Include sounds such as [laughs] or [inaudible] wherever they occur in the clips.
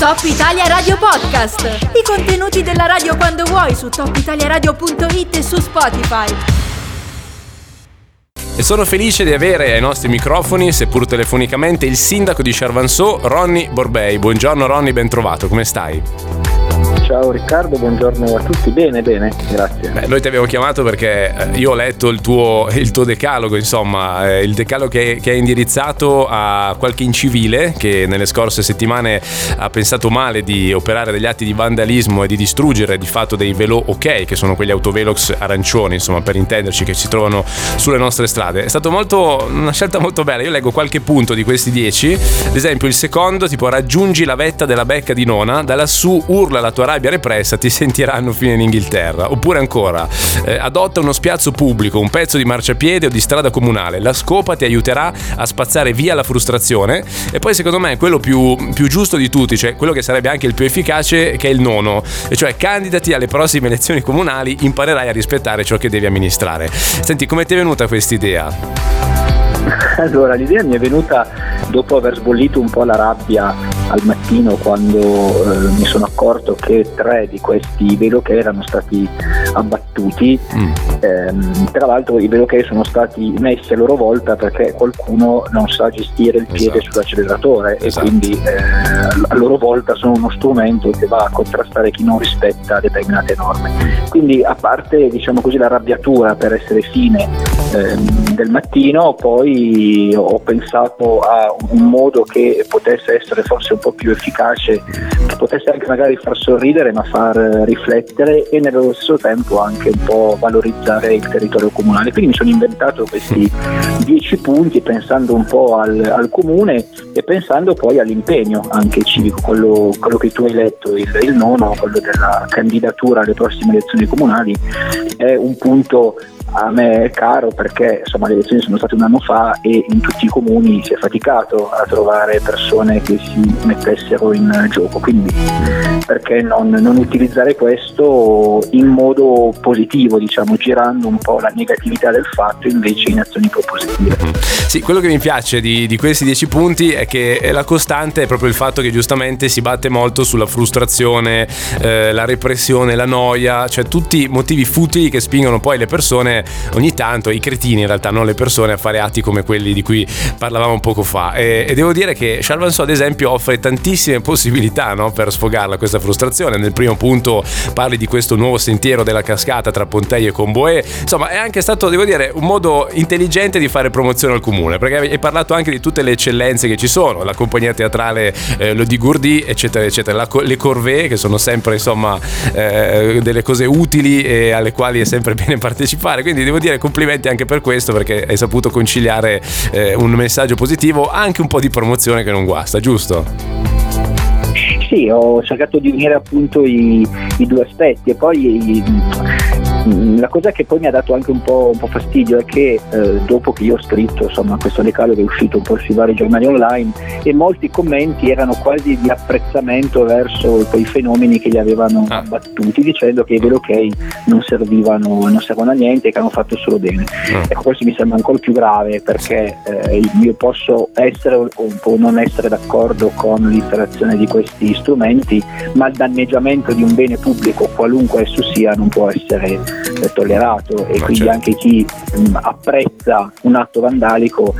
Top Italia Radio Podcast. I contenuti della radio quando vuoi su topitaliaradio.it e su Spotify. E sono felice di avere ai nostri microfoni, seppur telefonicamente, il sindaco di Charvanceau, Ronny Borbei. Buongiorno Ronny, ben trovato, come stai? Ciao Riccardo, buongiorno a tutti. Bene, bene, grazie. Beh, noi ti abbiamo chiamato perché eh, io ho letto il tuo, [laughs] il tuo decalogo, insomma, eh, il decalogo che, che hai indirizzato a qualche incivile che nelle scorse settimane ha pensato male di operare degli atti di vandalismo e di distruggere di fatto dei velo ok, che sono quegli autovelox arancioni, insomma, per intenderci, che si trovano sulle nostre strade. È stata una scelta molto bella. Io leggo qualche punto di questi dieci. Ad esempio, il secondo, tipo, raggiungi la vetta della becca di nona, da lassù urla la tua rabbia repressa ti [laughs] sentiranno fino in Inghilterra. Oppure ancora, eh, adotta uno spiazzo pubblico, un pezzo di marciapiede o di strada comunale. La scopa ti aiuterà a spazzare via la frustrazione. E poi secondo me quello più, più giusto di tutti, cioè quello che sarebbe anche il più efficace, che è il nono. E cioè candidati alle prossime elezioni comunali, imparerai a rispettare ciò che devi amministrare. Senti, come ti è venuta questa idea? Allora, l'idea mi è venuta dopo aver sbollito un po' la rabbia al mattino quando eh, mi sono accorto che tre di questi veloche erano stati abbattuti. Mm. Eh, tra l'altro i veloche sono stati messi a loro volta perché qualcuno non sa gestire il piede esatto. sull'acceleratore esatto. e quindi eh, a loro volta sono uno strumento che va a contrastare chi non rispetta determinate norme. Quindi a parte diciamo così, l'arrabbiatura per essere fine ehm, del mattino, poi ho pensato a un modo che potesse essere forse un po' più efficace, che potesse anche magari far sorridere ma far riflettere e nello stesso tempo anche un po' valorizzare il territorio comunale. Quindi mi sono inventato questi dieci punti pensando un po' al, al comune e pensando poi all'impegno anche civico, quello, quello che tu hai letto, il, il nono, quello della candidatura alle prossime elezioni comunali, è un punto a me è caro perché insomma, le elezioni sono state un anno fa e in tutti i comuni si è faticato a trovare persone che si mettessero in gioco, quindi perché non, non utilizzare questo in modo positivo, diciamo, girando un po' la negatività del fatto invece in azioni propositive. Mm-hmm. Sì, quello che mi piace di, di questi dieci punti è che la costante è proprio il fatto che giustamente si batte molto sulla frustrazione, eh, la repressione, la noia, cioè tutti motivi futili che spingono poi le persone ogni tanto, i cretini in realtà, non le persone, a fare atti come quelli di cui parlavamo poco fa. E, e devo dire che Charvanso, ad esempio, offre tantissime possibilità no, per sfogarla questa frustrazione. Nel primo punto parli di questo nuovo sentiero della cascata tra Pontei e Comboe. Insomma, è anche stato, devo dire, un modo intelligente di fare promozione al comune, perché hai parlato anche di tutte le eccellenze che ci sono, la compagnia teatrale eh, Lodi Gourdi, eccetera, eccetera, la, le corvée, che sono sempre, insomma, eh, delle cose utili e alle quali è sempre [laughs] bene partecipare devo dire complimenti anche per questo perché hai saputo conciliare eh, un messaggio positivo anche un po' di promozione che non guasta, giusto? Sì, ho cercato di unire appunto i, i due aspetti e poi la cosa che poi mi ha dato anche un po', un po fastidio è che eh, dopo che io ho scritto insomma, questo che è uscito un po' sui vari giornali online e molti commenti erano quasi di apprezzamento verso quei fenomeni che li avevano ah. battuti dicendo che i velocay non servivano, non servono a niente che hanno fatto solo bene. Ah. Ecco, questo mi sembra ancora più grave perché eh, io posso essere o non essere d'accordo con l'interazione di questi strumenti, ma il danneggiamento di un bene pubblico, qualunque esso sia, non può essere tollerato e Ma quindi certo. anche chi mh, apprezza un atto vandalico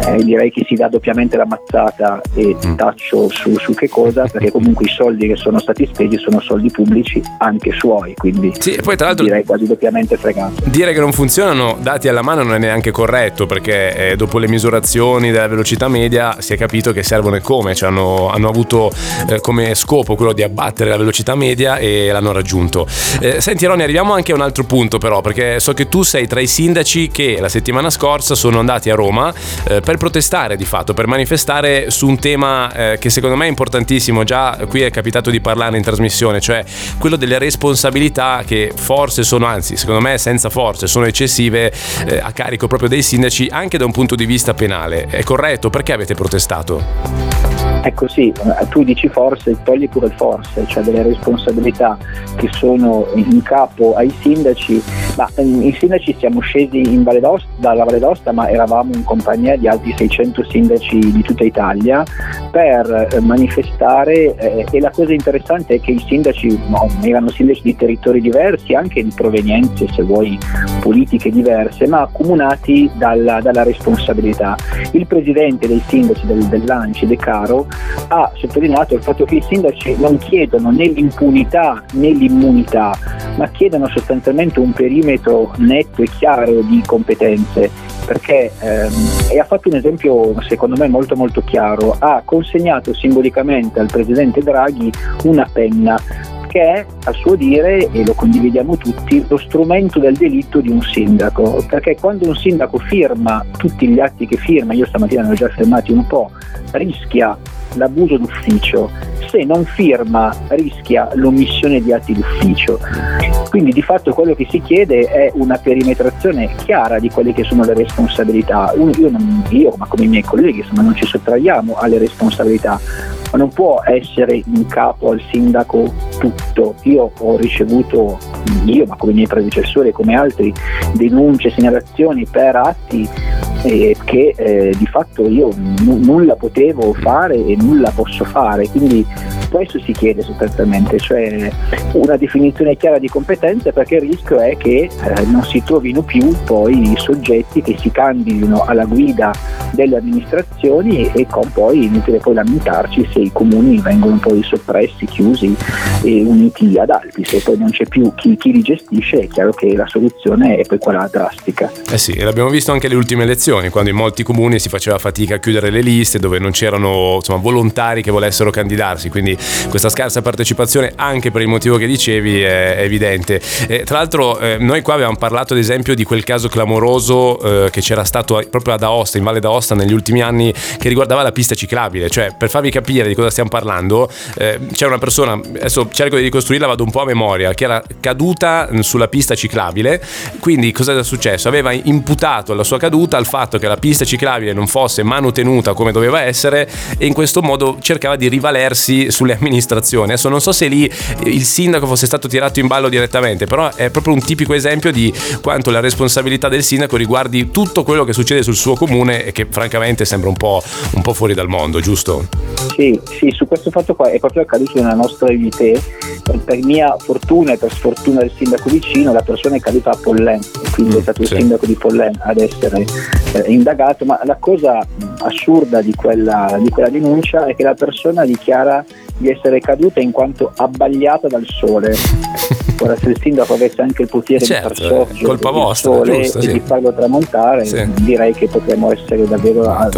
eh, direi che si dà doppiamente la mazzata e mm. taccio su, su, che cosa, [laughs] perché comunque i soldi che sono stati spesi sono soldi pubblici anche suoi, quindi sì, poi, tra l'altro, direi quasi doppiamente fregato. Dire che non funzionano dati alla mano non è neanche corretto, perché eh, dopo le misurazioni della velocità media si è capito che servono e come, cioè hanno, hanno, avuto eh, come scopo quello di abbattere la velocità media e l'hanno raggiunto. Eh, senti Ronny, arriviamo anche a un altro punto però, perché so che tu sei tra i sindaci che la settimana scorsa sono andati a Roma eh, per protestare di fatto, per manifestare su un tema eh, che secondo me è importantissimo, già qui è capitato di parlare in trasmissione, cioè quello delle responsabilità che forse sono, anzi secondo me senza forze, sono eccessive eh, a carico proprio dei sindaci anche da un punto di vista penale. È corretto? Perché avete protestato? Ecco sì, tu dici forse, togli pure forse, cioè delle responsabilità che sono in capo ai sindaci, ma ehm, i sindaci siamo scesi Valle dalla Valle d'Aosta ma eravamo in compagnia di altri 600 sindaci di tutta Italia per eh, manifestare eh, e la cosa interessante è che i sindaci no, erano sindaci di territori diversi, anche di provenienze se vuoi politiche diverse, ma accomunati dalla, dalla responsabilità. Il presidente dei sindaci del, dell'Anci, De Caro, ha sottolineato il fatto che i sindaci non chiedono né l'impunità né l'immunità, ma chiedono sostanzialmente un perimetro netto e chiaro di competenze perché ehm, e ha fatto un esempio secondo me molto molto chiaro, ha consegnato simbolicamente al presidente Draghi una penna che è a suo dire, e lo condividiamo tutti, lo strumento del delitto di un sindaco, perché quando un sindaco firma tutti gli atti che firma, io stamattina ne ho già fermati un po', rischia l'abuso d'ufficio, se non firma rischia l'omissione di atti d'ufficio. Quindi di fatto quello che si chiede è una perimetrazione chiara di quelle che sono le responsabilità. Io, non, io ma come i miei colleghi, insomma, non ci sottraiamo alle responsabilità, ma non può essere in capo al sindaco tutto. Io ho ricevuto, io ma come i miei predecessori, come altri, denunce, segnalazioni per atti eh, che eh, di fatto io n- nulla potevo fare e nulla posso fare, quindi questo si chiede sostanzialmente, cioè una definizione chiara di competenze perché il rischio è che eh, non si trovino più poi i soggetti che si candidino alla guida delle amministrazioni e con poi inutile poi lamentarci se i comuni vengono poi soppressi, chiusi e uniti ad altri, se poi non c'è più chi, chi li gestisce è chiaro che la soluzione è poi quella drastica. Eh sì, l'abbiamo visto anche alle ultime elezioni, quando in molti comuni si faceva fatica a chiudere le liste, dove non c'erano insomma, volontari che volessero candidarsi, quindi questa scarsa partecipazione anche per il motivo che dicevi è evidente. E, tra l'altro eh, noi qua abbiamo parlato ad esempio di quel caso clamoroso eh, che c'era stato proprio ad Aosta, in Valle d'Aosta negli ultimi anni, che riguardava la pista ciclabile, cioè per farvi capire di cosa stiamo parlando, eh, c'è una persona, adesso cerco di ricostruirla, vado un po' a memoria, che era caduta sulla pista ciclabile, quindi cosa è successo? Aveva imputato la sua caduta al fatto che la pista ciclabile non fosse manutenuta come doveva essere e in questo modo cercava di rivalersi sulle le amministrazioni. Adesso non so se lì il sindaco fosse stato tirato in ballo direttamente, però è proprio un tipico esempio di quanto la responsabilità del sindaco riguardi tutto quello che succede sul suo comune e che francamente sembra un po', un po fuori dal mondo, giusto? Sì, sì, su questo fatto qua è proprio accaduto nella nostra vite. Per mia fortuna e per sfortuna del sindaco vicino, la persona è caduta a Pollen, quindi mm, è stato il sindaco di Pollen ad essere eh, indagato, ma la cosa assurda di quella, di quella denuncia è che la persona dichiara di essere caduta in quanto abbagliata dal sole. Ora se il sindaco avesse anche il potere certo, di far sorgere colpa vostra, sole giusto, e sì. di farlo tramontare, sì. direi che potremmo essere davvero a,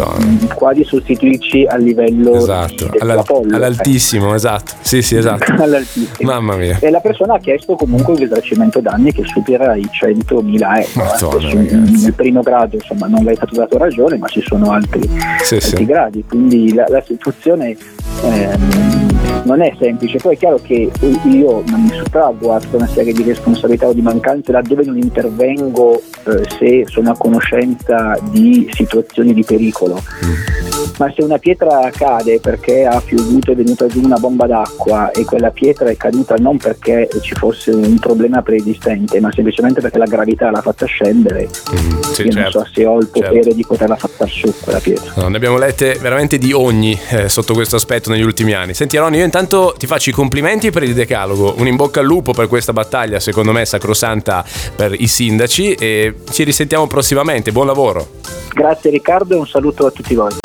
quasi sostituirci a livello esatto. All'alt- all'altissimo, eh. esatto. Sì, sì, esatto. [laughs] all'altissimo. Mamma mia. E la persona ha chiesto comunque un risarcimento danni che supera i 100.000 euro. Eh. Nel primo grado insomma non le è stato dato ragione, ma ci sono altri, sì, altri gradi, quindi la, la situazione ehm, non è semplice, poi è chiaro che io non mi sottraggo a tutta una serie di responsabilità o di mancanze laddove non intervengo eh, se sono a conoscenza di situazioni di pericolo. Ma se una pietra cade perché ha piovuto e è venuta giù una bomba d'acqua e quella pietra è caduta non perché ci fosse un problema preesistente, ma semplicemente perché la gravità l'ha fatta scendere, mm, sì, io certo, non so certo, se ho il potere certo. di poterla fatta su quella pietra. No, ne abbiamo lette veramente di ogni eh, sotto questo aspetto negli ultimi anni. Senti Ronny, io intanto ti faccio i complimenti per il decalogo, un in bocca al lupo per questa battaglia, secondo me sacrosanta per i sindaci e ci risentiamo prossimamente. Buon lavoro. Grazie Riccardo e un saluto a tutti voi.